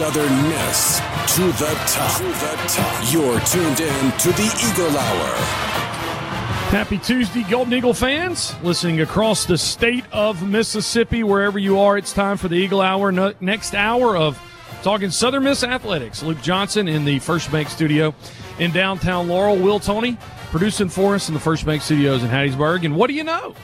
Southern Miss to the top. To the top. You're tuned in to the Eagle Hour. Happy Tuesday, Golden Eagle fans, listening across the state of Mississippi, wherever you are. It's time for the Eagle Hour. No, next hour of talking Southern Miss athletics. Luke Johnson in the First Bank Studio in downtown Laurel. Will Tony producing for us in the First Bank Studios in Hattiesburg. And what do you know?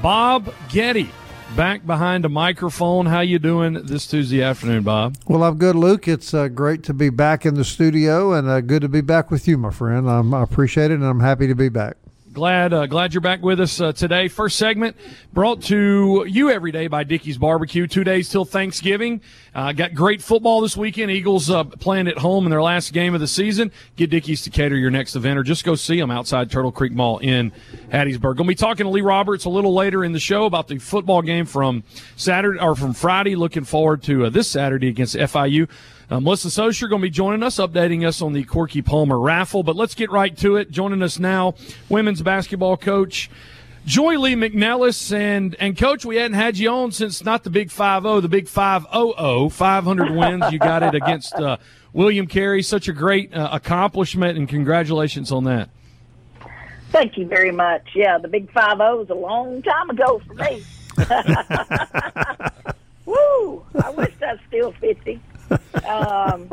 Bob Getty back behind a microphone. How you doing this Tuesday afternoon, Bob? Well, I'm good, Luke. It's uh, great to be back in the studio and uh, good to be back with you, my friend. Um, I appreciate it, and I'm happy to be back. Glad, uh, glad you're back with us uh, today. First segment brought to you every day by Dickey's Barbecue. Two days till Thanksgiving. Uh, got great football this weekend. Eagles uh, playing at home in their last game of the season. Get Dickey's to cater your next event, or just go see them outside Turtle Creek Mall in Hattiesburg. Gonna be talking to Lee Roberts a little later in the show about the football game from Saturday or from Friday. Looking forward to uh, this Saturday against FIU. Uh, Melissa Sosher going to be joining us, updating us on the Corky Palmer raffle. But let's get right to it. Joining us now, women's basketball coach Joye Lee-McNelis. And, and coach, we hadn't had you on since not the big 5 0, the big 5 0 500 wins. You got it against uh, William Carey. Such a great uh, accomplishment, and congratulations on that. Thank you very much. Yeah, the big 5 0 was a long time ago for me. Woo! I wish I was still 50 um,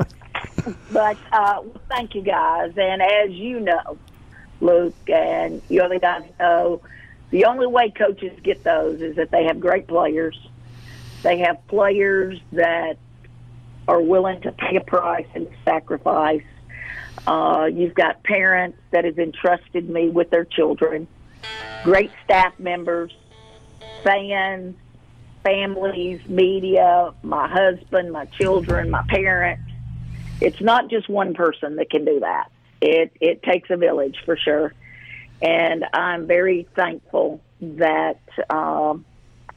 but uh, thank you guys. And as you know, Luke, and you other guys know, the only way coaches get those is that they have great players. They have players that are willing to pay a price and sacrifice. Uh, you've got parents that have entrusted me with their children, great staff members, fans, families, media, my husband, my children, my parents. It's not just one person that can do that. It it takes a village for sure, and I'm very thankful that um,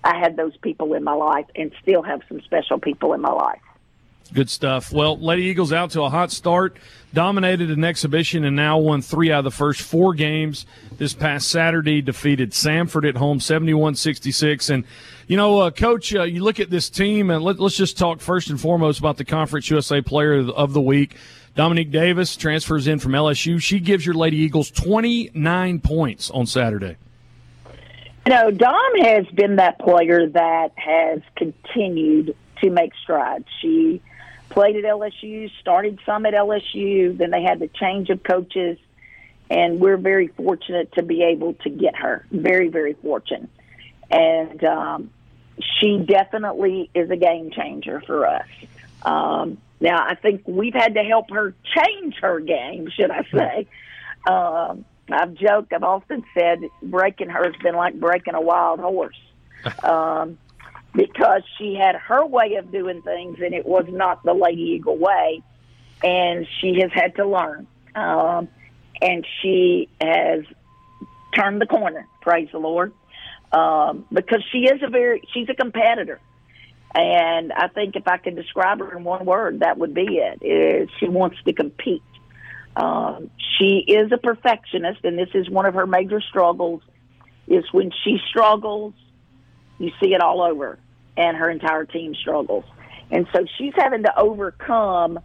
I had those people in my life, and still have some special people in my life. Good stuff. Well, Lady Eagles out to a hot start, dominated an exhibition, and now won three out of the first four games. This past Saturday, defeated Samford at home 71 66. And, you know, uh, Coach, uh, you look at this team, and let, us just talk first and foremost about the Conference USA Player of the Week. Domonique Davis transfers in from LSU. She gives your Lady Eagles 29 points on Saturday. You know, Dom has been that player that has continued to make strides. She played at LSU, started some at LSU, then they had the change of coaches, and we're very fortunate to be able to get her. Very, very fortunate. And um, she definitely is a game changer for us. Um, now, I think we've had to help her change her game, should I say. Um, I've joked, I've often said breaking her has been like breaking a wild horse. Um, because she had her way of doing things and it was not the Lady Eagle way. And she has had to learn. Um, and she has turned the corner, praise the Lord. Um, because she is a very, she's a competitor. And I think if I could describe her in one word, that would be it. Is she wants to compete. Um, she is a perfectionist, and this is one of her major struggles. Is when she struggles, you see it all over, and her entire team struggles. And so she's having to overcome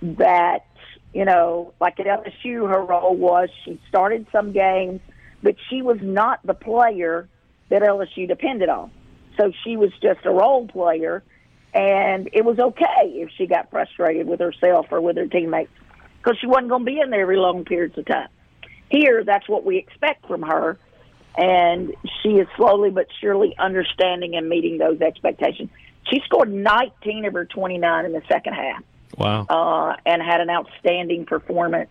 that, you know, like at LSU, her role was she started some games, but she was not the player that LSU depended on. So she was just a role player, and it was okay if she got frustrated with herself or with her teammates because she wasn't going to be in there every long periods of time. Here, that's what we expect from her and she is slowly but surely understanding and meeting those expectations. She scored 19 of her 29 in the second half. Wow! Uh, and had an outstanding performance.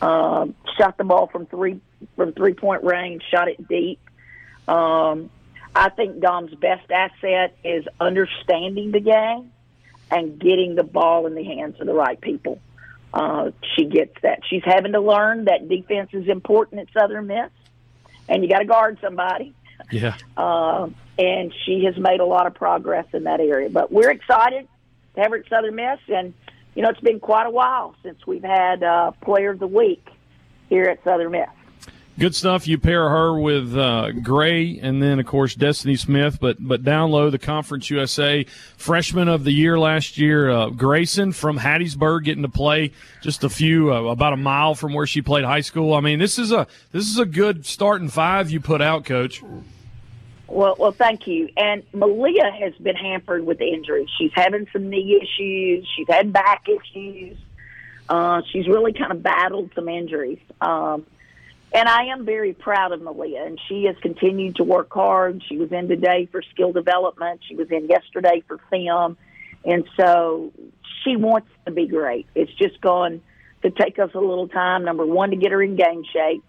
Uh, shot the ball from three from three point range. Shot it deep. Um, I think Dom's best asset is understanding the game and getting the ball in the hands of the right people. Uh, she gets that. She's having to learn that defense is important at Southern Miss, and you got to guard somebody. Yeah. Uh, and she has made a lot of progress in that area. But we're excited to have her at Southern Miss, and you know it's been quite a while since we've had uh, Player of the Week here at Southern Miss. Good stuff. You pair her with uh, Gray, and then of course Destiny Smith. But but down low, the Conference USA Freshman of the Year last year, uh, Grayson from Hattiesburg, getting to play just a few uh, about a mile from where she played high school. I mean, this is a this is a good starting five you put out, Coach. Well, well, thank you. And Malia has been hampered with injuries. She's having some knee issues. She's had back issues. Uh, she's really kind of battled some injuries. Um, and I am very proud of Malia, and she has continued to work hard. She was in today for skill development. She was in yesterday for film, and so she wants to be great. It's just going to take us a little time. Number one, to get her in game shape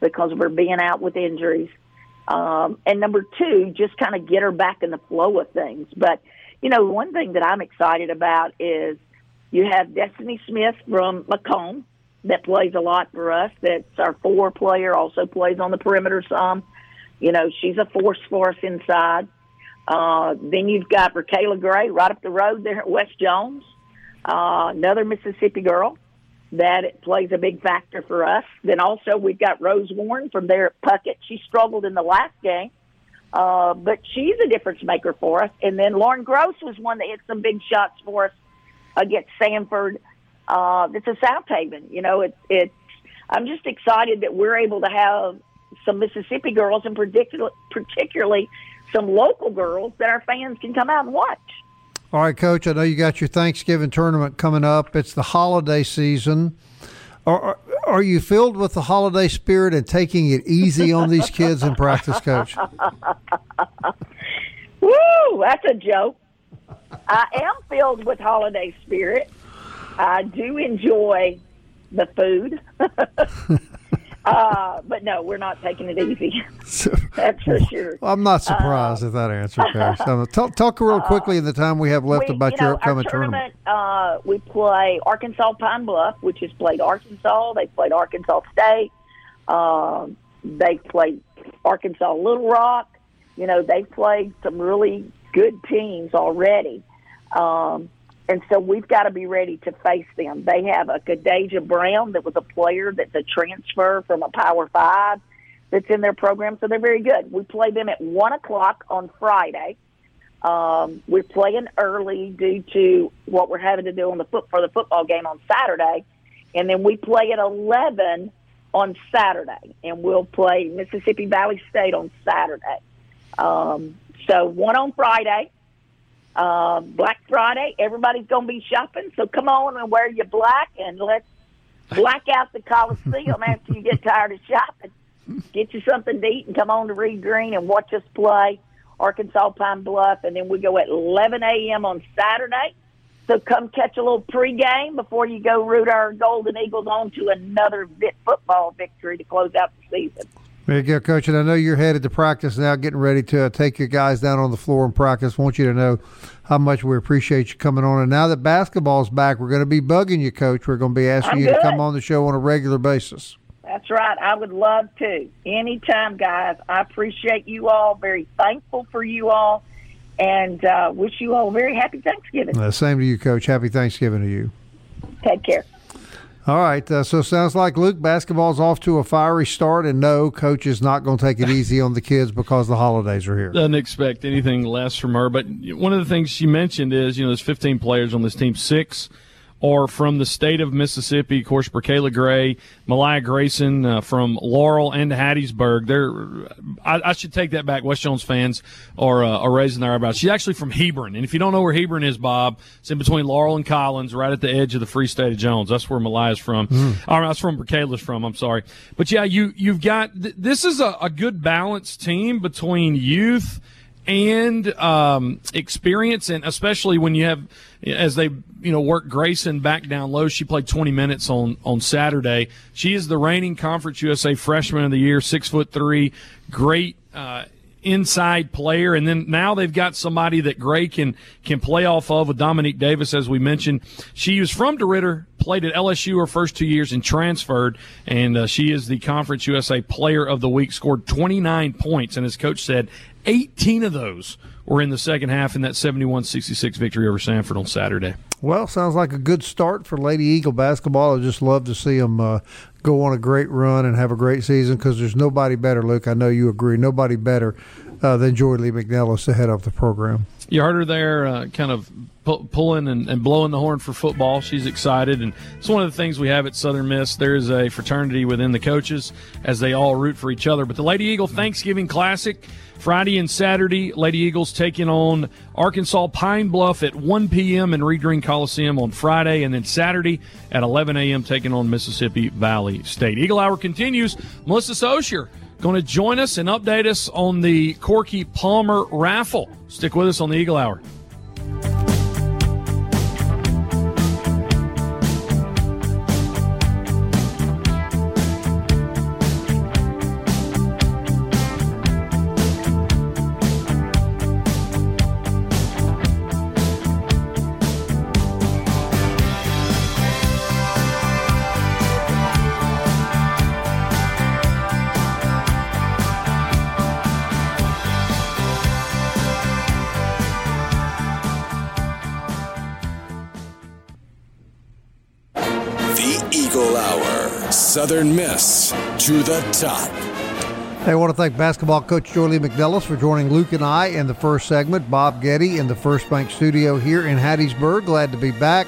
because of her being out with injuries, um, and number two, just kind of get her back in the flow of things. But you know, one thing that I'm excited about is you have Destiny Smith from McComb that plays a lot for us. That's our four player, also plays on the perimeter some. You know, she's a force for us inside. Uh, then you've got Rakayla Gray right up the road there at West Jones, uh, another Mississippi girl that plays a big factor for us. Then also we've got Rose Warren from there at Puckett. She struggled in the last game, uh, but she's a difference maker for us. And then Lauren Gross was one that hit some big shots for us against Samford. Uh, it's a South Haven. You know, it's it's. I'm just excited that we're able to have some Mississippi girls, and particular, particularly some local girls that our fans can come out and watch. All right, Coach. I know you got your Thanksgiving tournament coming up. It's the holiday season. Are, are you filled with the holiday spirit and taking it easy on these kids in practice, Coach? Woo! That's a joke. I am filled with holiday spirit. I do enjoy the food. uh, but no, we're not taking it easy. That's for sure. I'm not surprised uh, at that answer, Coach. Um, talk, talk real quickly in the time we have left we, about you your know, upcoming our tournament. tournament. Uh, we play Arkansas Pine Bluff, which has played Arkansas. They played Arkansas State. Um, they played Arkansas Little Rock. You know, they've played some really good teams already. Um, and so we've got to be ready to face them. They have a Kadeja Brown that was a player that's a transfer from a Power Five that's in their program, so they're very good. We play them at one o'clock on Friday. Um, we're playing early due to what we're having to do on the foot for the football game on Saturday, and then we play at eleven on Saturday, and we'll play Mississippi Valley State on Saturday. Um, so one on Friday, uh, Black Friday, everybody's going to be shopping. So come on and wear your black and let's black out the Coliseum after you get tired of shopping. Get you something to eat and come on to Reed Green and watch us play Arkansas Pine Bluff. And then we go at 11 a.m. on Saturday. So come catch a little pregame before you go root our Golden Eagles on to another bit football victory to close out the season. There you go, Coach. And I know you're headed to practice now, getting ready to uh, take your guys down on the floor and practice. Want you to know how much we appreciate you coming on. And now that basketball's back, we're going to be bugging you, Coach. We're going to be asking I'm you good. to come on the show on a regular basis. That's right. I would love to. Anytime, guys. I appreciate you all. Very thankful for you all. And uh, wish you all a very happy Thanksgiving. Uh, same to you, Coach. Happy Thanksgiving to you. Take care. All right. Uh, so sounds like Luke basketball's off to a fiery start, and no, coach is not going to take it easy on the kids because the holidays are here. Doesn't expect anything less from her. But one of the things she mentioned is, you know, there's 15 players on this team. Six are from the state of Mississippi. Of course, Kayla Gray, Malia Grayson uh, from Laurel and Hattiesburg. They're, I, I, should take that back. West Jones fans are, uh, are raising their eyebrows. She's actually from Hebron. And if you don't know where Hebron is, Bob, it's in between Laurel and Collins, right at the edge of the free state of Jones. That's where Malaya's from. Mm. Or that's from Kayla's from. I'm sorry. But yeah, you, you've got, th- this is a, a good balanced team between youth – and um, experience, and especially when you have, as they you know work Grayson back down low. She played 20 minutes on on Saturday. She is the reigning Conference USA Freshman of the Year, six foot three, great. Uh, inside player. And then now they've got somebody that Gray can, can play off of with Domonique Davis, as we mentioned. She was from DeRidder, played at LSU her first two years and transferred. And uh, she is the Conference USA Player of the Week, scored 29 points. And as coach said, 18 of those were in the second half in that 71 66 victory over Samford on Saturday. Well, sounds like a good start for Lady Eagle basketball. I just love to see them uh, go on a great run and have a great season because there's nobody better, Luke. I know you agree. Nobody better uh, than Joye Lee-McNelis to head up the program. You heard her there, uh, kind of pu- pulling and, and, blowing the horn for football. She's excited, and it's one of the things we have at Southern Miss. There's a fraternity within the coaches as they all root for each other. But the Lady Eagle Thanksgiving Classic Friday and Saturday, Lady Eagles taking on Arkansas Pine Bluff at 1 p.m. in Reed Green Coliseum on Friday, and then Saturday at 11 a.m. taking on Mississippi Valley State. Eagle Hour continues. Melissa Sosher going to join us and update us on the Corky Palmer raffle. Stick with us on the Eagle Hour. Southern Miss to the top. Hey, I want to thank basketball coach Joye Lee-McNelis for joining Luke and I in the first segment. Bob Getty in the First Bank studio here in Hattiesburg. Glad to be back.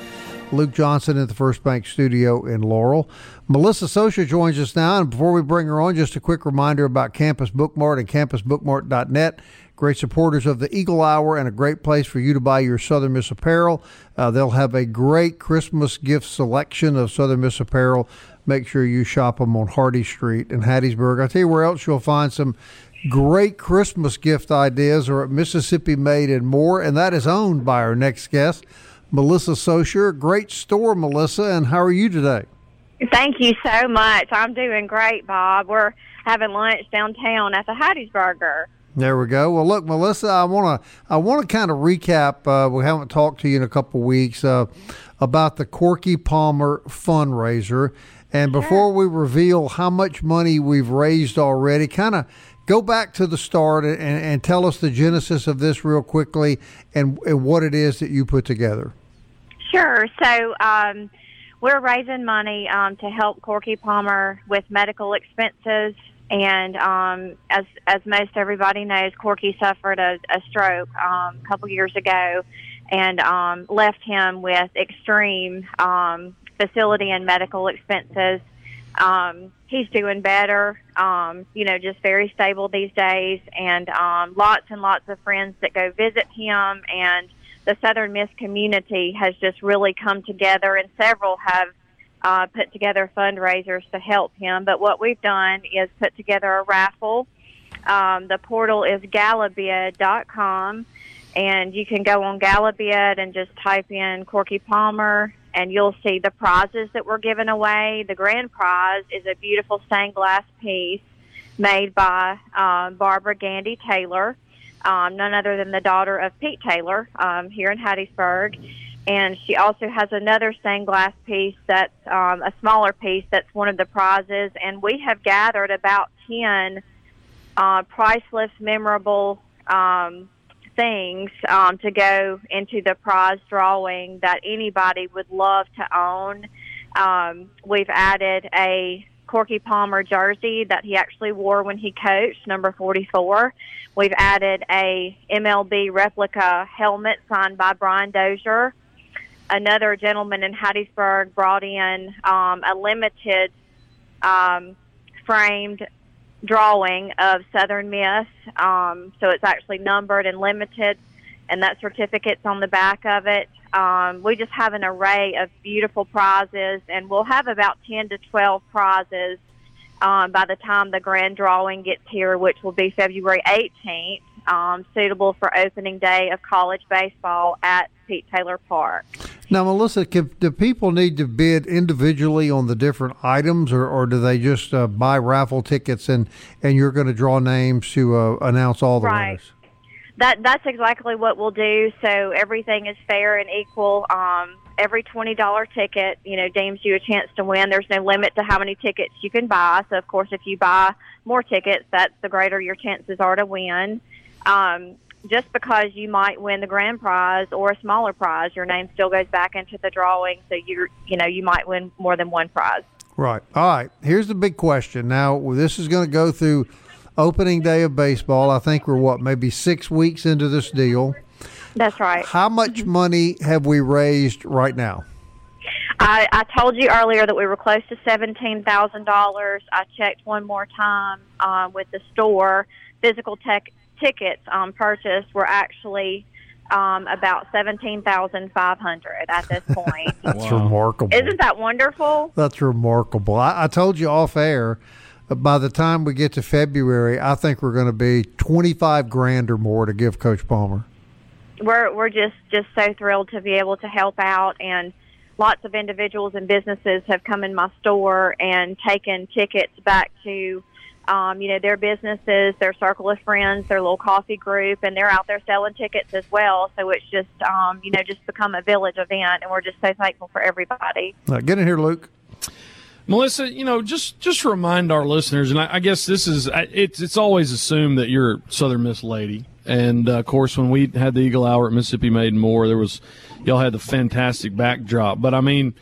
Luke Johnson at the First Bank studio in Laurel. Melissa Sosha joins us now. And before we bring her on, just a quick reminder about Campus Bookmart and campusbookmart.net. Great supporters of the Eagle Hour and a great place for you to buy your Southern Miss apparel. Uh, they'll have a great Christmas gift selection of Southern Miss apparel make sure you shop them on Hardy Street in Hattiesburg. I'll tell you where else you'll find some great Christmas gift ideas are at Mississippi Made and More, and that is owned by our next guest, Melissa Sosher. Great store, Melissa, and how are you today? Thank you so much. I'm doing great, Bob. We're having lunch downtown at the Hattiesburger. There we go. Well, look, Melissa, I want to I want to kind of recap. Uh, we haven't talked to you in a couple weeks uh, about the Corky Palmer fundraiser, and before we reveal how much money we've raised already, kind of go back to the start and, and, tell us the genesis of this real quickly and, and, what it is that you put together. Sure. So um, we're raising money um, to help Corky Palmer with medical expenses. And um, as as most everybody knows, Corky suffered a, a stroke um, a couple years ago, and um, left him with extreme um, facility and medical expenses. Um, he's doing better, um, you know, just very stable these days, and um, lots and lots of friends that go visit him. And the Southern Miss community has just really come together, and several have uh, put together fundraisers to help him. But what we've done is put together a raffle. Um, the portal is galabid.com, and you can go on Galabid and just type in Corky Palmer and you'll see the prizes that we're giving away. The grand prize is a beautiful stained glass piece made by um, Barbara Gandy Taylor, um, none other than the daughter of Pete Taylor um, here in Hattiesburg. And she also has another stained glass piece that's um, a smaller piece that's one of the prizes. And we have gathered about 10 uh, priceless, memorable um, things um, to go into the prize drawing that anybody would love to own. Um, we've added a Corky Palmer jersey that he actually wore when he coached, number 44. We've added a MLB replica helmet signed by Brian Dozier. Another gentleman in Hattiesburg brought in um, a limited um, framed drawing of Southern Miss. Um, so it's actually numbered and limited, and that certificate's on the back of it. Um, we just have an array of beautiful prizes, and we'll have about 10 to 12 prizes um, by the time the grand drawing gets here, which will be February 18th, um, suitable for opening day of college baseball at Pete Taylor Park. Now, Melissa, can, do people need to bid individually on the different items, or, or do they just uh, buy raffle tickets and, and you're going to draw names to uh, announce all the Right. winners? That that's exactly what we'll do. So everything is fair and equal. Um, every twenty dollar ticket, you know, deems you a chance to win. There's no limit to how many tickets you can buy. So of course, if you buy more tickets, that's the greater your chances are to win. Um, just because you might win the grand prize or a smaller prize, your name still goes back into the drawing. So you you know you might win more than one prize. Right. All right. Here's the big question. Now, this is going to go through opening day of baseball. I think we're what, maybe six weeks into this deal. That's right. How much money have we raised right now? I, I told you earlier that we were close to seventeen thousand dollars. I checked one more time uh, with the store. Physical tech tickets um, purchased were actually um, about seventeen thousand five hundred at this point. That's remarkable. Isn't that wonderful? That's remarkable. I, I told you off air. uh, By the time we get to February, I think we're going to be twenty-five grand or more to give Coach Palmer. We're we're just just so thrilled to be able to help out and. Lots of individuals and businesses have come in my store and taken tickets back to um, you know, their businesses, their circle of friends, their little coffee group, and they're out there selling tickets as well. So it's just, um, you know, just become a village event, and we're just so thankful for everybody. Now, get in here, Luke. Melissa, you know, just just remind our listeners, and I, I guess this is it's it's always assumed that you're Southern Miss lady, and uh, of course when we had the Eagle Hour at Mississippi Made More, there was y'all had the fantastic backdrop. But I mean,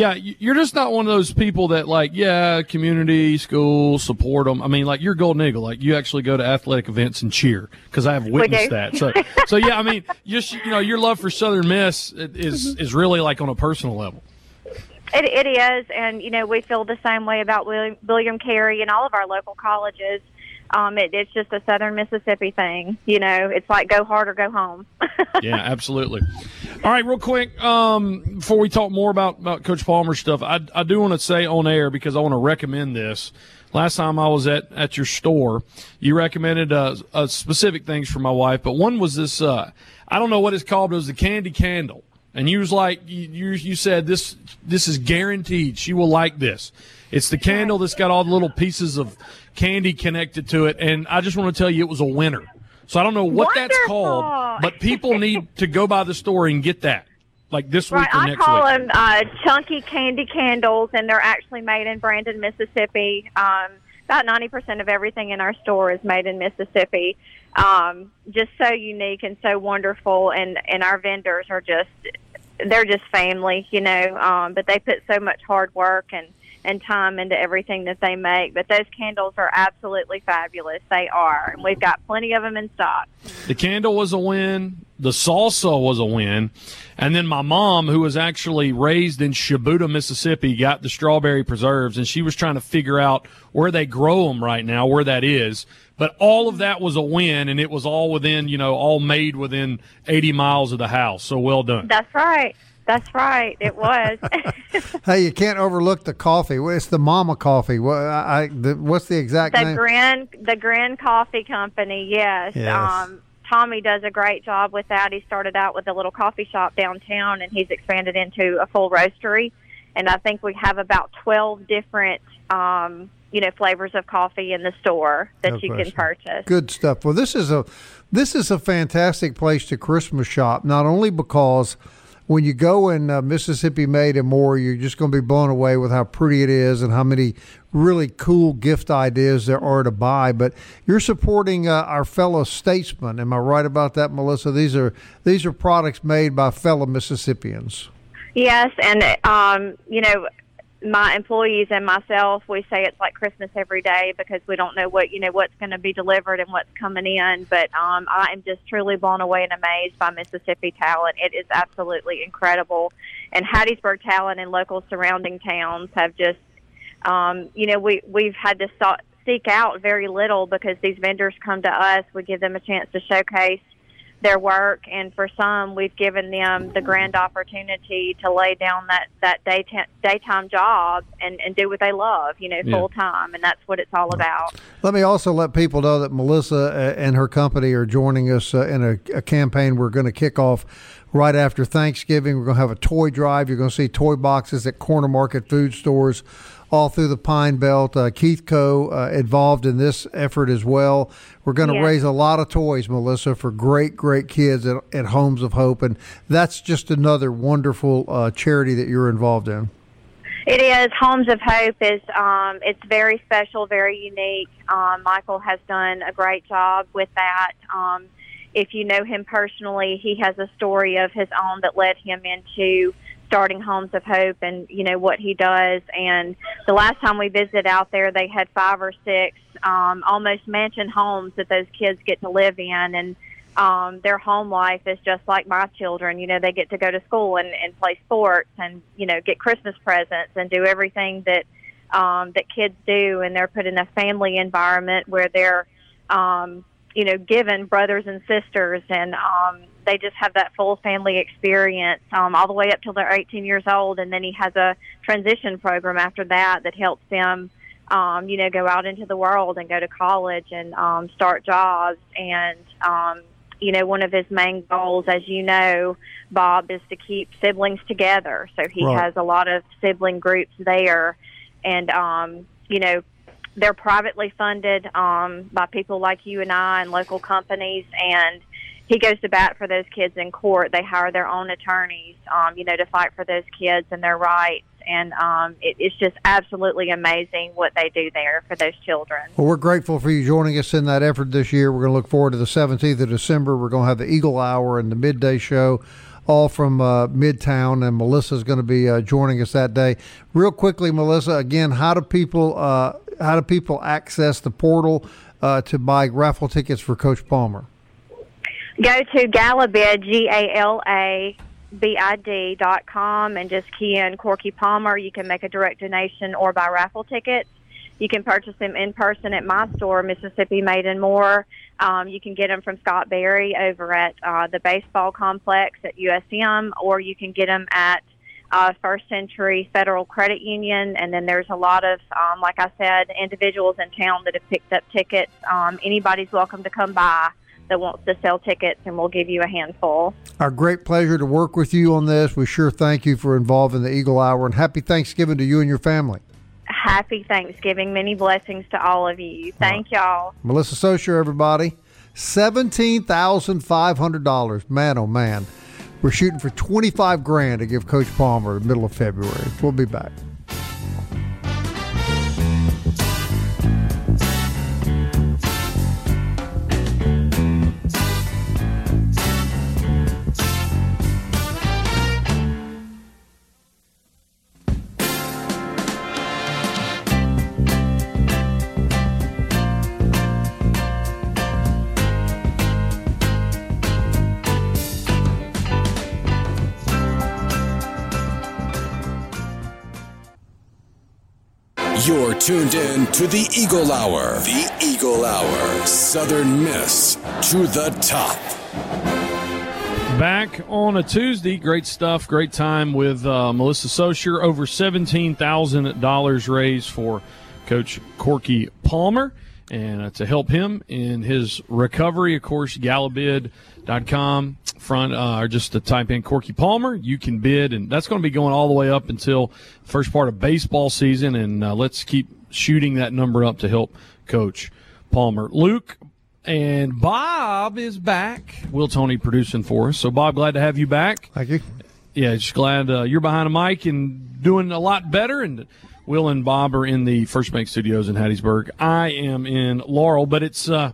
yeah, you're just not one of those people that like, yeah, community, school, support them. I mean, like you're Golden Eagle, like you actually go to athletic events and cheer because I have witnessed that. So, so yeah, I mean, just you know, your love for Southern Miss is mm-hmm. is really like on a personal level. It, it is, and you know, we feel the same way about William, William Carey and all of our local colleges. Um, it, it's just a Southern Mississippi thing. You know, it's like go hard or go home. yeah, absolutely. All right, real quick, um, before we talk more about, about Coach Palmer stuff, I, I do want to say on air because I want to recommend this. Last time I was at, at your store, you recommended uh, uh, specific things for my wife, but one was this. Uh, I don't know what it's called. But it was the candy candle, and you was like, you you you said this this is guaranteed. She will like this. It's the candle that's got all the little pieces of candy connected to it, and I just want to tell you it was a winner. So I don't know what that's called, but people need to go by the store and get that, like this week Right, or I next call week. them uh, chunky candy candles, and they're actually made in Brandon, Mississippi. Um, about ninety percent of everything in our store is made in Mississippi. Um, just so unique and so wonderful, and and our vendors are just they're just family, you know. Um, but they put so much hard work and and time into everything that they make. But those candles are absolutely fabulous. They are, and we've got plenty of them in stock. The candle was a win. The salsa was a win. And then my mom, who was actually raised in Shubuta, Mississippi, got the strawberry preserves, and she was trying to figure out where they grow them right now, where that is. But all of that was a win, and it was all within, you know, all made within 80 miles of the house. So well done. That's right. That's right. It was. Hey, you can't overlook the coffee. It's the Mama Coffee. What, I, the, what's the exact the name? Grand the Grand Coffee Company. Yes. Yes. Um, Tommy does a great job with that. He started out with a little coffee shop downtown, and he's expanded into a full roastery. And I think we have about twelve different, um, you know, flavors of coffee in the store that No you question. can purchase. Good stuff. Well, this is a this is a fantastic place to Christmas shop. Not only because when you go in uh, Mississippi Made and more, you're just going to be blown away with how pretty it is and how many really cool gift ideas there are to buy. But you're supporting uh, our fellow statesmen. Am I right about that, Melissa? These are these are products made by fellow Mississippians. Yes, and um, you know, my employees and myself, we say it's like Christmas every day because we don't know what you know what's going to be delivered and what's coming in. But um, I am just truly blown away and amazed by Mississippi talent. It is absolutely incredible, and Hattiesburg talent and local surrounding towns have just, um, you know, we we've had to seek out very little because these vendors come to us. We give them a chance to showcase their work, and for some, we've given them the grand opportunity to lay down that that day daytime job and and do what they love, you know, Yeah. full time, and that's what it's all about. Let me also let people know that Melissa uh, and her company are joining us uh, in a, a campaign we're going to kick off right after Thanksgiving. We're going to have a toy drive. You're going to see toy boxes at corner market food stores all through the Pine Belt. Uh, Keith Co. Uh, involved in this effort as well. We're going to Yeah. raise a lot of toys, Melissa, for great, great kids at, at Homes of Hope. And that's just another wonderful uh, charity that you're involved in. It is Homes of Hope is um, it's very special, very unique. Um, Michael has done a great job with that. Um, if you know him personally, he has a story of his own that led him into starting Homes of Hope and you know what he does. And the last time we visited out there, they had five or six um, almost mansion homes that those kids get to live in, and um, their home life is just like my children. You know, they get to go to school and, and play sports, and you know, get Christmas presents and do everything that um, that kids do, and they're put in a family environment where they're um, you know, given brothers and sisters, and um, they just have that full family experience um, all the way up till they're 18 years old. And then he has a transition program after that that helps them, um, you know, go out into the world and go to college and um, start jobs. And, um, you know, one of his main goals, as you know, Bob, is to keep siblings together. So he Right. has a lot of sibling groups there. And, um, you know, they're privately funded um, by people like you and I and local companies. And he goes to bat for those kids in court. They hire their own attorneys, um, you know, to fight for those kids and their rights. And um, it, it's just absolutely amazing what they do there for those children. Well, we're grateful for you joining us in that effort this year. We're going to look forward to the 17th of December. We're going to have the Eagle Hour and the midday show, all from uh, Midtown, and Melissa's going to be uh, joining us that day. Real quickly, Melissa, again, how do people uh, how do people access the portal uh, to buy raffle tickets for Coach Palmer? Go to Galabid, G A L A B I D dot com, and just key in Corky Palmer. You can make a direct donation or buy raffle tickets. You can purchase them in person at my store, Mississippi Made and More. Um, you can get them from Scott Berry over at uh, the baseball complex at USM, or you can get them at uh, First Century Federal Credit Union. And then there's a lot of, um, like I said, individuals in town that have picked up tickets. Um, anybody's welcome to come by that wants to sell tickets, and we'll give you a handful. Our great pleasure to work with you on this. We sure thank you for involving the Eagle Hour, and happy Thanksgiving to you and your family. Happy Thanksgiving. Many blessings to all of you. Thank y'all. Melissa Socher, everybody. $17,500. Man, oh man. We're shooting for 25 grand to give Coach Palmer in the middle of February. We'll be back. Tuned in to the Eagle Hour. The Eagle Hour. Southern Miss to the top. Back on a Tuesday, great stuff, great time with uh, Melissa Socher. Over seventeen thousand dollars raised for Coach Corky Palmer, and uh, to help him in his recovery, of course, Galabid.com front uh, or just to type in Corky Palmer, you can bid, and that's going to be going all the way up until first part of baseball season. And uh, let's keep shooting that number up to help Coach Palmer. Luke and Bob is back. Will Tony producing for us. So, Bob, glad to have you back. Thank you. Yeah, just glad uh, you're behind a mic and doing a lot better. And Will and Bob are in the First Bank Studios in Hattiesburg. I am in Laurel, but it's uh,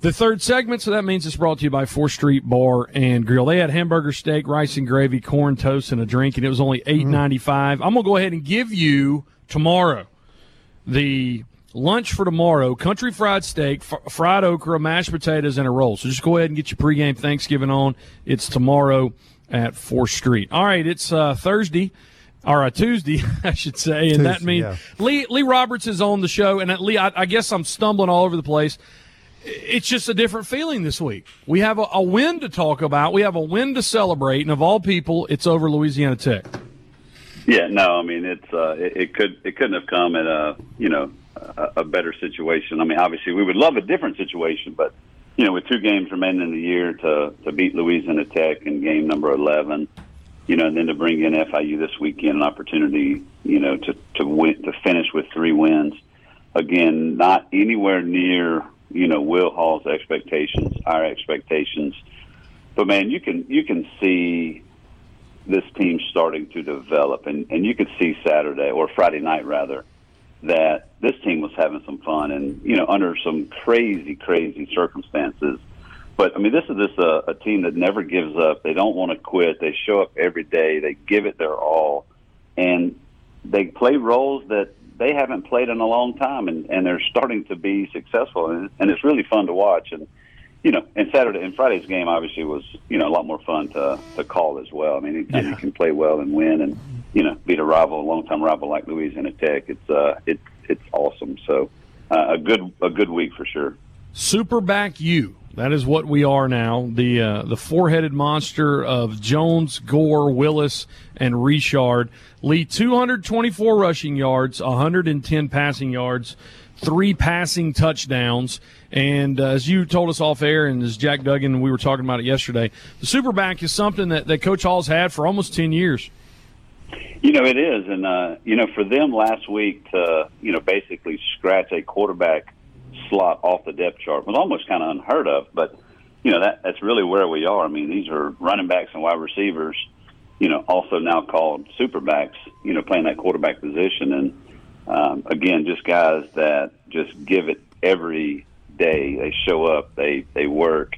the third segment, so that means it's brought to you by Fourth Street Bar and Grill. They had hamburger steak, rice and gravy, corn toast, and a drink, and it was only eight ninety five. I'm gonna go ahead and give you tomorrow the lunch for tomorrow: country fried steak, f- fried okra, mashed potatoes, and a roll. So just go ahead and get your pregame Thanksgiving on. It's tomorrow at Fourth Street. All right, it's uh, Thursday. Or uh, Tuesday, I should say, and that means yeah. Lee Lee Roberts is on the show, and uh, Lee, I, I guess I'm stumbling all over the place it's just a different feeling this week. We have a, a win to talk about. We have a win to celebrate, and of all people, it's over Louisiana Tech. Yeah, no, I mean it's uh, it, it could it couldn't have come at a you know a, a better situation. I mean, obviously we would love a different situation, but you know with two games remaining in the year to to beat Louisiana Tech in game number eleven, you know, and then to bring in FIU this weekend, an opportunity you know to to win to finish with three wins. Again, not anywhere near you know Will Hall's expectations, our expectations, but man, you can you can see this team starting to develop, and and you could see Saturday or Friday night rather that this team was having some fun, and you know under some crazy crazy circumstances. But I mean, this is just a, a team that never gives up. They don't want to quit. They show up every day. They give it their all, and they play roles that they haven't played in a long time, and and they're starting to be successful, and, and it's really fun to watch. And you know, and Saturday and Friday's game obviously was you know a lot more fun to to call as well. I mean, anytime yeah. you can play well and win, and you know, beat a rival, a longtime rival like Louisiana Tech, it's uh, it it's awesome. So uh, a good a good week for sure. Superback you. That is what we are now. The uh, the four headed monster of Jones, Gore, Willis, and Richard lead 224 rushing yards, 110 passing yards, three passing touchdowns. And uh, as you told us off air, and as Jack Duggan, we were talking about it yesterday, the Superback is something that, that Coach Hall's had for almost 10 years. You know, it is. And, uh, you know, for them last week to, you know, basically scratch a quarterback slot off the depth chart was almost kind of unheard of. But, you know, that that's really where we are. I mean, these are running backs and wide receivers, you know, also now called superbacks, you know, playing that quarterback position. And, um, again, just guys that just give it every day. They show up, they they work,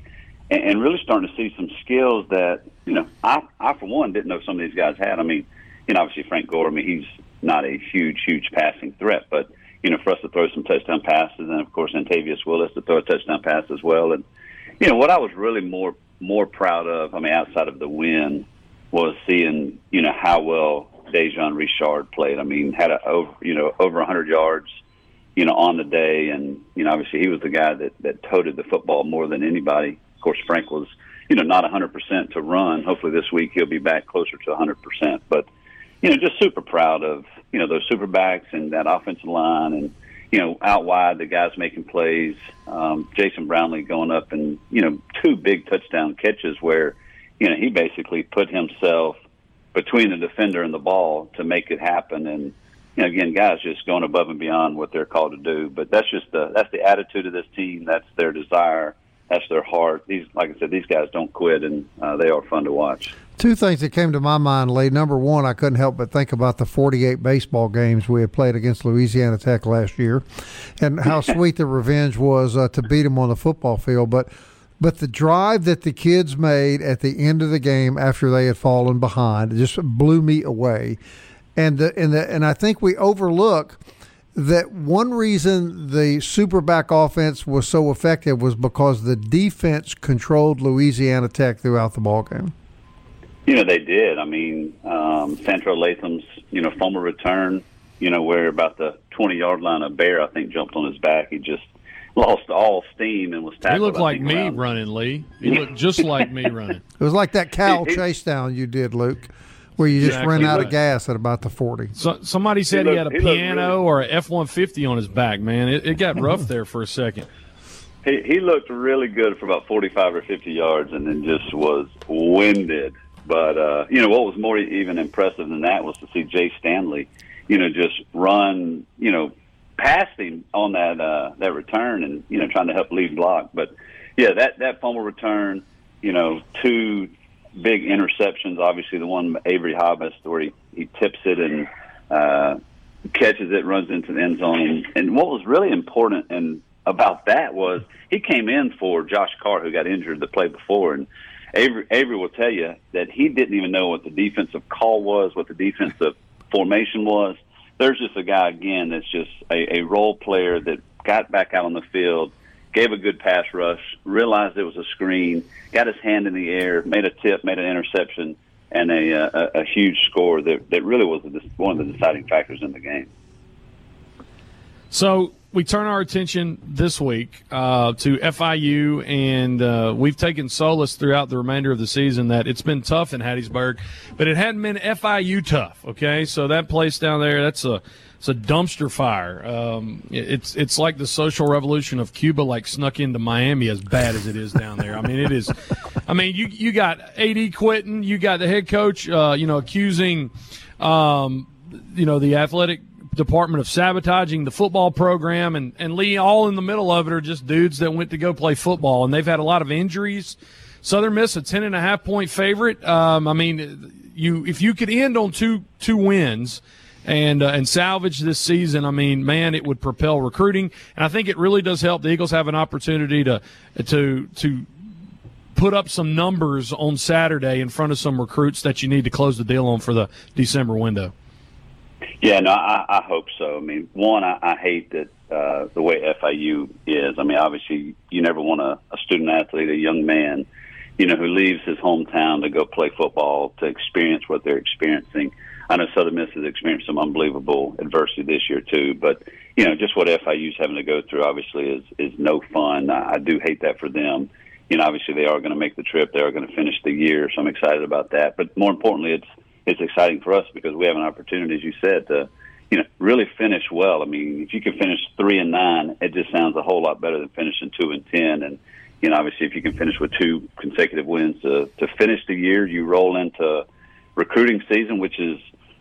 and, and really starting to see some skills that you know I I for one didn't know some of these guys had. I mean, you know, obviously Frank Gore. I mean, he's not a huge huge passing threat, but you know, for us to throw some touchdown passes, and of course Antavius Willis to throw a touchdown pass as well. And you know, what I was really more more proud of, I mean, outside of the win, was seeing you know how well Dejon Richard played. I mean, had a over you know over 100 yards you know, on the day. And, you know, obviously he was the guy that, that toted the football more than anybody. Of course, Frank was, you know, not 100% to run. Hopefully this week he'll be back closer to 100%. But, you know, just super proud of, you know, those super backs and that offensive line and, you know, out wide, the guys making plays. Um, Jason Brownlee going up and, you know, two big touchdown catches where, you know, he basically put himself between the defender and the ball to make it happen. And, you know, again, guys just going above and beyond what they're called to do. But that's just the that's the attitude of this team. That's their desire. That's their heart. These, like I said, these guys don't quit, and uh, they are fun to watch. Two things that came to my mind, Lee. Number one, I couldn't help but think about the 48 baseball games we had played against Louisiana Tech last year, and how sweet the revenge was uh, to beat them on the football field. But but the drive that the kids made at the end of the game after they had fallen behind just blew me away and the, and the, and I think we overlook that one reason the superback offense was so effective was because the defense controlled Louisiana Tech throughout the ball game. You know they did. I mean, um, Santro Latham's you know fumble return. You know where about the twenty yard line, a bear I think jumped on his back. He just lost all steam and was tackled. He looked like me around. running, Lee. He looked just like me running. It was like that cow chase down you did, Luke where you just exactly ran out right. of gas at about the 40. So, somebody said he, looked, he had a he piano really, or an F 150 on his back, man. It, it got rough there for a second. He, he looked really good for about 45 or 50 yards and then just was winded. But, uh, you know, what was more even impressive than that was to see Jay Stanley, you know, just run, you know, past him on that, uh, that return and, you know, trying to help lead block. But, yeah, that, that fumble return, you know, two big interceptions. Obviously, the one Avery Hobbs where he, he tips it and uh, catches it, runs into the end zone. And, and what was really important and about that was he came in for Josh Carr, who got injured the play before, and Avery, Avery will tell you that he didn't even know what the defensive call was, what the defensive formation was. There's just a guy again that's just a, a role player that got back out on the field gave a good pass rush, realized it was a screen, got his hand in the air, made a tip, made an interception, and a, uh, a, a huge score that, that really was one of the deciding factors in the game. So we turn our attention this week uh, to FIU, and uh, we've taken solace throughout the remainder of the season that it's been tough in Hattiesburg, but it hadn't been FIU tough. Okay, so that place down there, that's a it's a dumpster fire. Um, it's it's like the social revolution of Cuba, like snuck into Miami, as bad as it is down there. I mean, it is. I mean, you you got AD quitting, you got the head coach, uh, you know, accusing, um, you know, the athletic department of sabotaging the football program, and, and Lee, all in the middle of it are just dudes that went to go play football, and they've had a lot of injuries. Southern Miss a ten and a half point favorite. Um, I mean, you if you could end on two two wins and uh, and salvage this season, I mean, man, it would propel recruiting, and I think it really does help. The Eagles have an opportunity to to to put up some numbers on Saturday in front of some recruits that you need to close the deal on for the December window. Yeah, no, I, I hope so. I mean, one, I, I hate that uh, the way FIU is. I mean, obviously, you never want a, a student athlete, a young man, you know, who leaves his hometown to go play football to experience what they're experiencing. I know Southern Miss has experienced some unbelievable adversity this year too, but you know, just what FIU's having to go through obviously is is no fun. I, I do hate that for them. You know, obviously they are going to make the trip. They are going to finish the year, so I'm excited about that. But more importantly, it's it's exciting for us because we have an opportunity, as you said, to you know really finish well. I mean, if you can finish three and nine, it just sounds a whole lot better than finishing two and ten. And you know, obviously, if you can finish with two consecutive wins to to finish the year, you roll into recruiting season, which is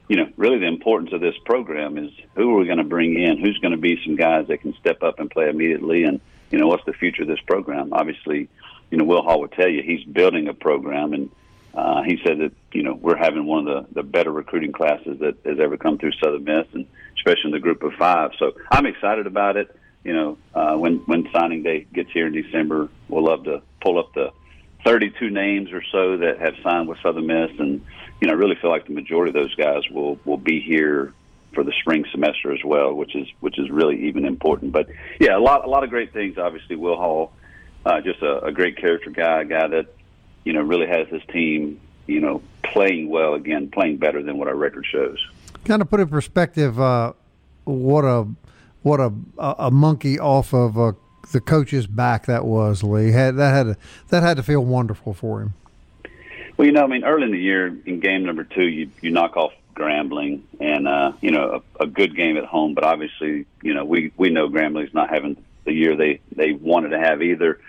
you know really the importance of this program is who are we going to bring in? Who's going to be some guys that can step up and play immediately? And you know, what's the future of this program? Obviously, you know, Will Hall would tell you he's building a program and uh, he said that you know we're having one of the, the better recruiting classes that has ever come through Southern Miss, and especially in the group of five. So I'm excited about it. You know, uh, when when signing day gets here in December, we'll love to pull up the 32 names or so that have signed with Southern Miss, and you know, I really feel like the majority of those guys will will be here for the spring semester as well, which is which is really even important. But yeah, a lot a lot of great things. Obviously, Will Hall, uh, just a, a great character guy, a guy that you know, really has his team, you know, playing well again, playing better than what our record shows. Kind of put in perspective uh, what a what a a monkey off of uh, the coach's back that was. Lee had that had to, that had to feel wonderful for him. Well, you know, I mean, early in the year, in game number two, you you knock off Grambling, and uh, you know, a, a good game at home. But obviously, you know, we we know Grambling's not having the year they they wanted to have either.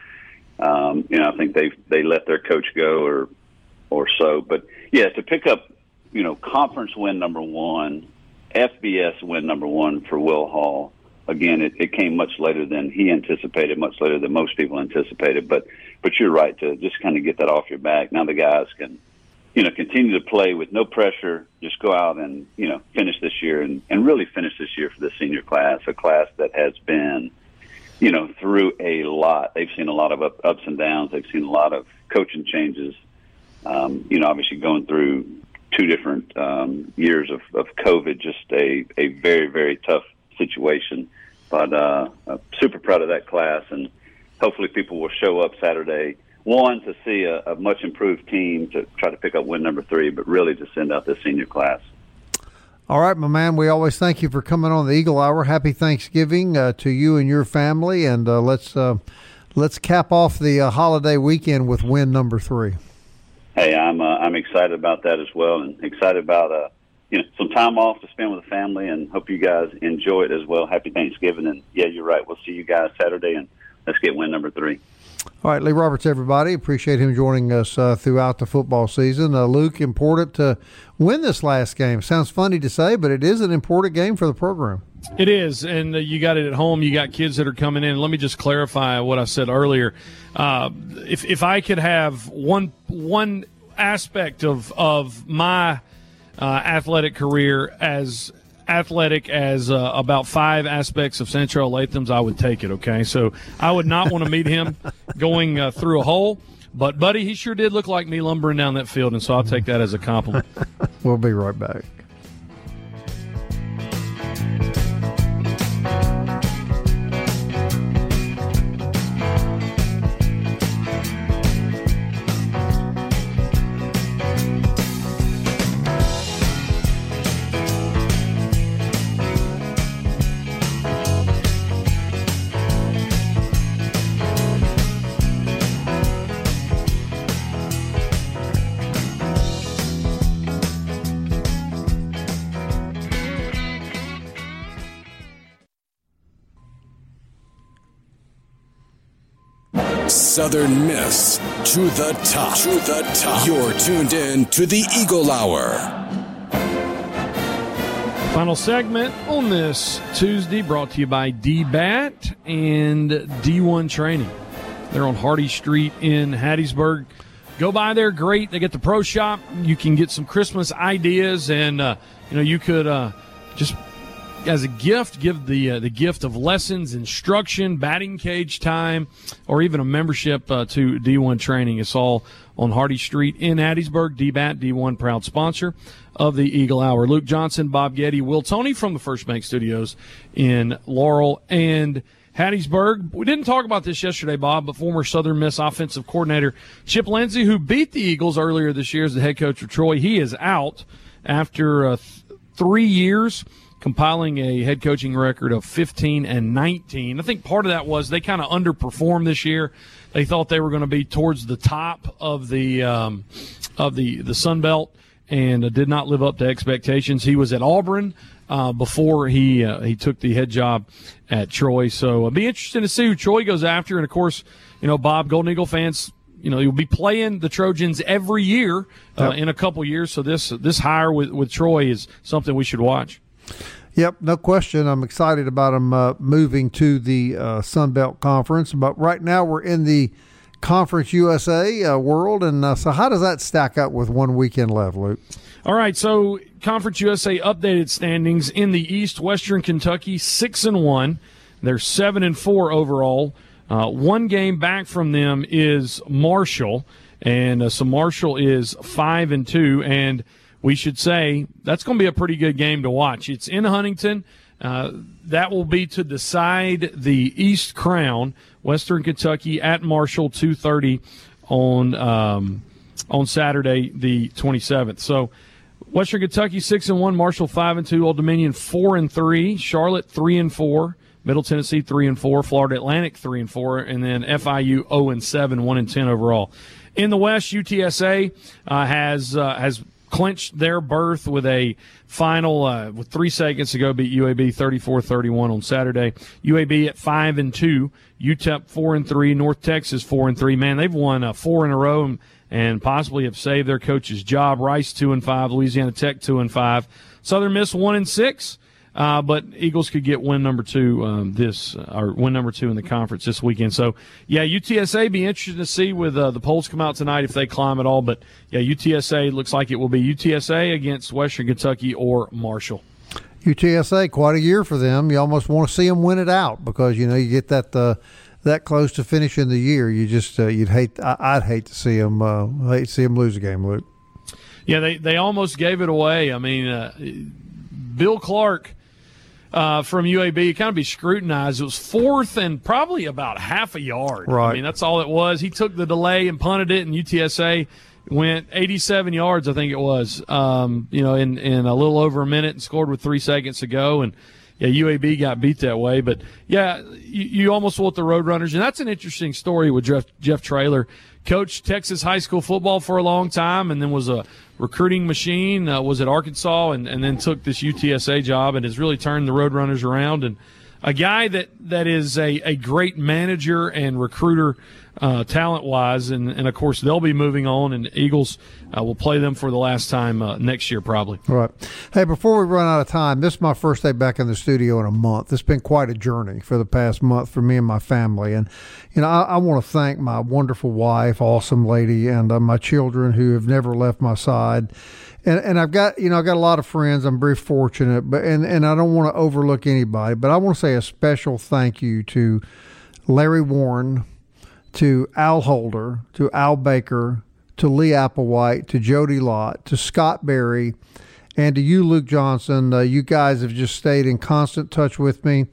Um, you know, I think they they let their coach go or or so. But yeah, to pick up, you know, conference win number one, FBS win number one for Will Hall. Again, it, it came much later than he anticipated, much later than most people anticipated. But but you're right to just kind of get that off your back. Now the guys can, you know, continue to play with no pressure. Just go out and you know finish this year and and really finish this year for the senior class, a class that has been you know, through a lot. They've seen a lot of up, ups and downs. They've seen a lot of coaching changes. Um, you know, obviously going through two different um, years of, of COVID, just a, a very, very tough situation. But uh, super proud of that class, and hopefully people will show up Saturday. One to see a, a much improved team to try to pick up win number three, but really to send out the senior class. All right, my man. We always thank you for coming on the Eagle Hour. Happy Thanksgiving uh, to you and your family, and uh, let's uh, let's cap off the uh, holiday weekend with win number three. Hey, I'm uh, I'm excited about that as well, and excited about uh, you know some time off to spend with the family, and hope you guys enjoy it as well. Happy Thanksgiving, and yeah, you're right. We'll see you guys Saturday, and let's get win number three. All right, Lee Roberts, everybody. Appreciate him joining us uh, throughout the football season. Uh, Luke, important to win this last game. Sounds funny to say, but it is an important game for the program. It is, and uh, you got it at home. You got kids that are coming in. Let me just clarify what I said earlier. Uh, if if I could have one one aspect of of my uh, athletic career as athletic as uh, about five aspects of Santrell Latham's, I would take it. Okay, so I would not want to meet him going uh, through a hole. But buddy, he sure did look like me lumbering down that field, and so I'll take that as a compliment. we'll be right back. Southern Miss to the top. To the top. You're tuned in to the Eagle Hour. Final segment on this Tuesday brought to you by DBAT and D1 Training. They're on Hardy Street in Hattiesburg. Go by there, great. They get the pro shop. You can get some Christmas ideas, and uh, you know you could uh, just as a gift, give the uh, the gift of lessons, instruction, batting cage time, or even a membership uh, to D1 training. It's all on Hardy Street in Hattiesburg. DBAT, D1 proud sponsor of the Eagle Hour. Luke Johnson, Bob Getty, Will Tony from the First Bank Studios in Laurel and Hattiesburg. We didn't talk about this yesterday, Bob, but former Southern Miss offensive coordinator Chip Lindsey, who beat the Eagles earlier this year as the head coach of Troy, he is out after uh, th- three years compiling a head coaching record of 15 and 19. I think part of that was they kind of underperformed this year. They thought they were going to be towards the top of the um, of the the Sun Belt and uh, did not live up to expectations. He was at Auburn uh, before he uh, he took the head job at Troy. So it'll be interesting to see who Troy goes after. And of course, you know, Bob Golden Eagle fans you know, you'll be playing the Trojans every year uh, yep. in a couple years. So this this hire with with Troy is something we should watch. Yep, no question. I'm excited about them uh, moving to the uh, Sun Belt Conference. But right now we're in the Conference USA uh, world, and uh, so how does that stack up with one weekend left, Luke? All right, so Conference USA updated standings in the East. Western Kentucky six and one. They're seven and four overall. Uh, one game back from them is Marshall, and uh, so Marshall is five and two, and we should say that's going to be a pretty good game to watch. It's in Huntington. Uh, that will be to decide the East Crown, Western Kentucky at Marshall, two thirty on um, on Saturday the twenty seventh. So. Western Kentucky six and one, Marshall five and two, Old Dominion four and three, Charlotte three and four, Middle Tennessee three and four, Florida Atlantic three and four, and then FIU zero and seven, one and ten overall. In the West, UTSA uh, has uh, has clinched their berth with a final uh, with three seconds to go beat UAB 34-31 on Saturday. UAB at five and two, UTEP four and three, North Texas four and three. Man, they've won uh, four in a row and, and possibly have saved their coach's job. Rice two and five, Louisiana Tech two and five, Southern Miss one and six. Uh, but Eagles could get win number two um, this uh, or win number two in the conference this weekend. So yeah, UTSA be interested to see with uh, the polls come out tonight if they climb at all. But yeah, UTSA looks like it will be UTSA against Western Kentucky or Marshall. UTSA quite a year for them. You almost want to see them win it out because you know you get that uh, that close to finishing the year. You just uh, you'd hate I, would hate to see them uh, hate to see them lose a game, Luke. Yeah, they they almost gave it away. I mean, Bill Clark uh, from UAB kind of be scrutinized. It was fourth and probably about half a yard. Right. I mean, that's all it was. He took the delay and punted it, and UTSA went 87 yards, I think it was, um, you know, in, in a little over a minute and scored with three seconds to go. And, yeah, UAB got beat that way. But, yeah, you, you almost want the Roadrunners. And that's an interesting story with Jeff, Jeff Traylor. Coached Texas high school football for a long time and then was a recruiting machine. Uh, was at Arkansas and, and then took this UTSA job and has really turned the Roadrunners around. And a guy that, that is a, a great manager and recruiter uh, talent wise. And, and of course, they'll be moving on, and Eagles uh, will play them for the last time uh, next year, probably. All right. Hey, before we run out of time, this is my first day back in the studio in a month. It's been quite a journey for the past month for me and my family. And, you know, I, I want to thank my wonderful wife, awesome lady, and uh, my children who have never left my side. And, and I've got you know I've got a lot of friends. I'm very fortunate, but and, and I don't want to overlook anybody. But I want to say a special thank you to Larry Warren, to Al Holder, to Al Baker, to Lee Applewhite, to Jody Lott, to Scott Berry, and to you, Luke Johnson. Uh, you guys have just stayed in constant touch with me,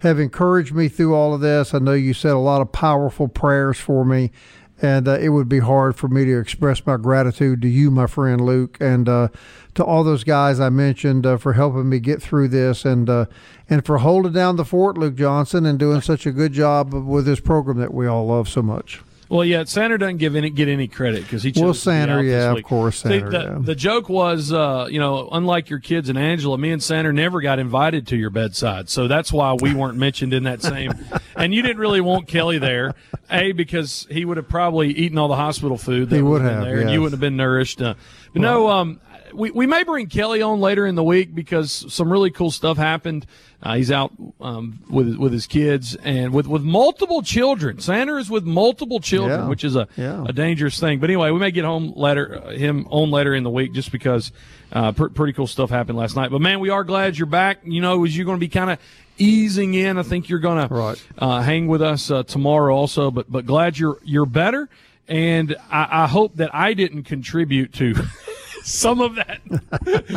have encouraged me through all of this. I know you said a lot of powerful prayers for me, and uh, it would be hard for me to express my gratitude to you, my friend Luke, and uh, to all those guys I mentioned uh, for helping me get through this, and uh, and for holding down the fort, Luke Johnson, and doing such a good job with this program that we all love so much. Well, yeah, Sander doesn't give any get any credit because he chose well, Sander, yeah, of course, Sander. See, the, yeah. the, joke was, uh, you know, unlike your kids and Angela, me and Sander never got invited to your bedside, so that's why we weren't mentioned in that same and you didn't really want Kelly there, a because he would have probably eaten all the hospital food. That He would have, there, and you wouldn't have been nourished. Uh, but no, um, we we may bring Kelly on later in the week because some really cool stuff happened. Uh, he's out um, with with his kids and with with multiple children. Santa is with multiple children, Yeah. which is a Yeah. a dangerous thing. But anyway, we may get home later uh, him on later in the week just because uh, pr- pretty cool stuff happened last night. But man, we are glad you're back. You know, as you're going to be kind of easing in, I think you're going Right. to uh, hang with us uh, tomorrow also. But but glad you're you're better, and I, I hope that I didn't contribute to. Some of that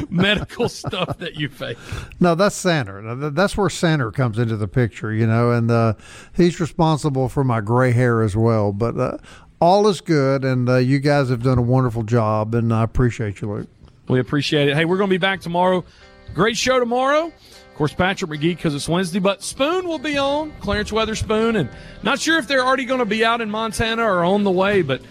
medical stuff that you face. No, that's Sander. That's where Sander comes into the picture, you know, and uh, he's responsible for my gray hair as well. But uh, all is good, and uh, you guys have done a wonderful job, and I appreciate you, Luke. We appreciate it. Hey, we're going to be back tomorrow. Great show tomorrow. Of course, Patrick McGee because it's Wednesday, but Spoon will be on, Clarence Weatherspoon, and not sure if they're already going to be out in Montana or on the way, but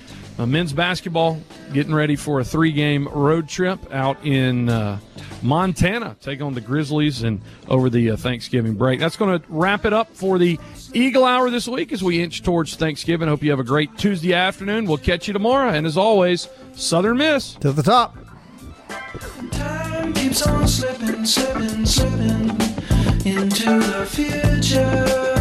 uh, men's basketball getting ready for a three-game road trip out in uh, Montana, take on the Grizzlies and over the uh, Thanksgiving break. That's going to wrap it up for the Eagle Hour this week as we inch towards Thanksgiving. Hope you have a great Tuesday afternoon. We'll catch you tomorrow, and as always, Southern Miss. To the top. Time keeps on slipping, slipping, slipping into the future.